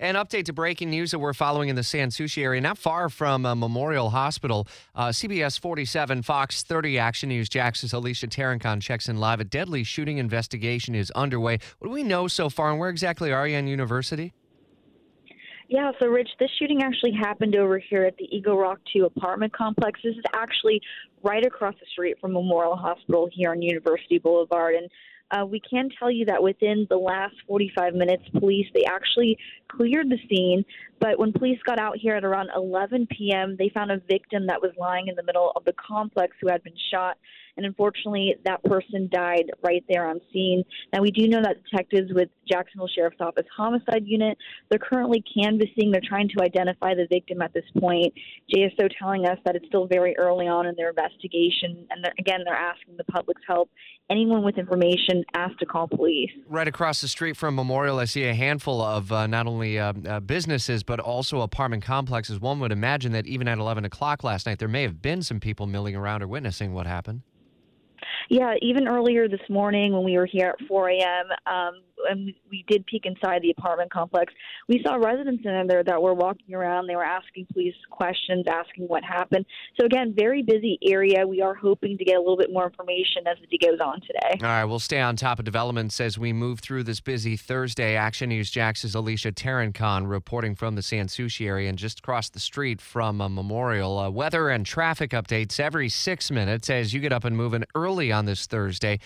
An update to breaking news that we're following in the San Souci area, not far from uh, Memorial Hospital. Uh, CBS 47, Fox 30 Action News, Jax's Alicia Tarancon checks in live. A deadly shooting investigation is underway. What do we know so far, and where exactly are you in University? Yeah, so Rich, this shooting actually happened over here at the Eagle Rock 2 apartment complex. This is actually right across the street from Memorial Hospital here on University Boulevard. And uh, we can tell you that within the last 45 minutes, police they actually cleared the scene. But when police got out here at around 11 p.m., they found a victim that was lying in the middle of the complex who had been shot. And unfortunately, that person died right there on scene. Now, we do know that detectives with Jacksonville Sheriff's Office Homicide Unit, they're currently canvassing. They're trying to identify the victim at this point. JSO telling us that it's still very early on in their investigation. And again, they're asking the public's help. Anyone with information asked to call police. Right across the street from Memorial, I see a handful of uh, not only uh, uh, businesses, but also apartment complexes. One would imagine that even at 11 o'clock last night, there may have been some people milling around or witnessing what happened. Yeah, even earlier this morning when we were here at 4 a.m., um, and we did peek inside the apartment complex, we saw residents in there that were walking around. They were asking police questions, asking what happened. So, again, very busy area. We are hoping to get a little bit more information as the day goes on today. All right, we'll stay on top of developments as we move through this busy Thursday. Action News Jax's Alicia Tarancon reporting from the San Souci area and just across the street from a memorial. Uh, weather and traffic updates every six minutes as you get up and moving early on this Thursday.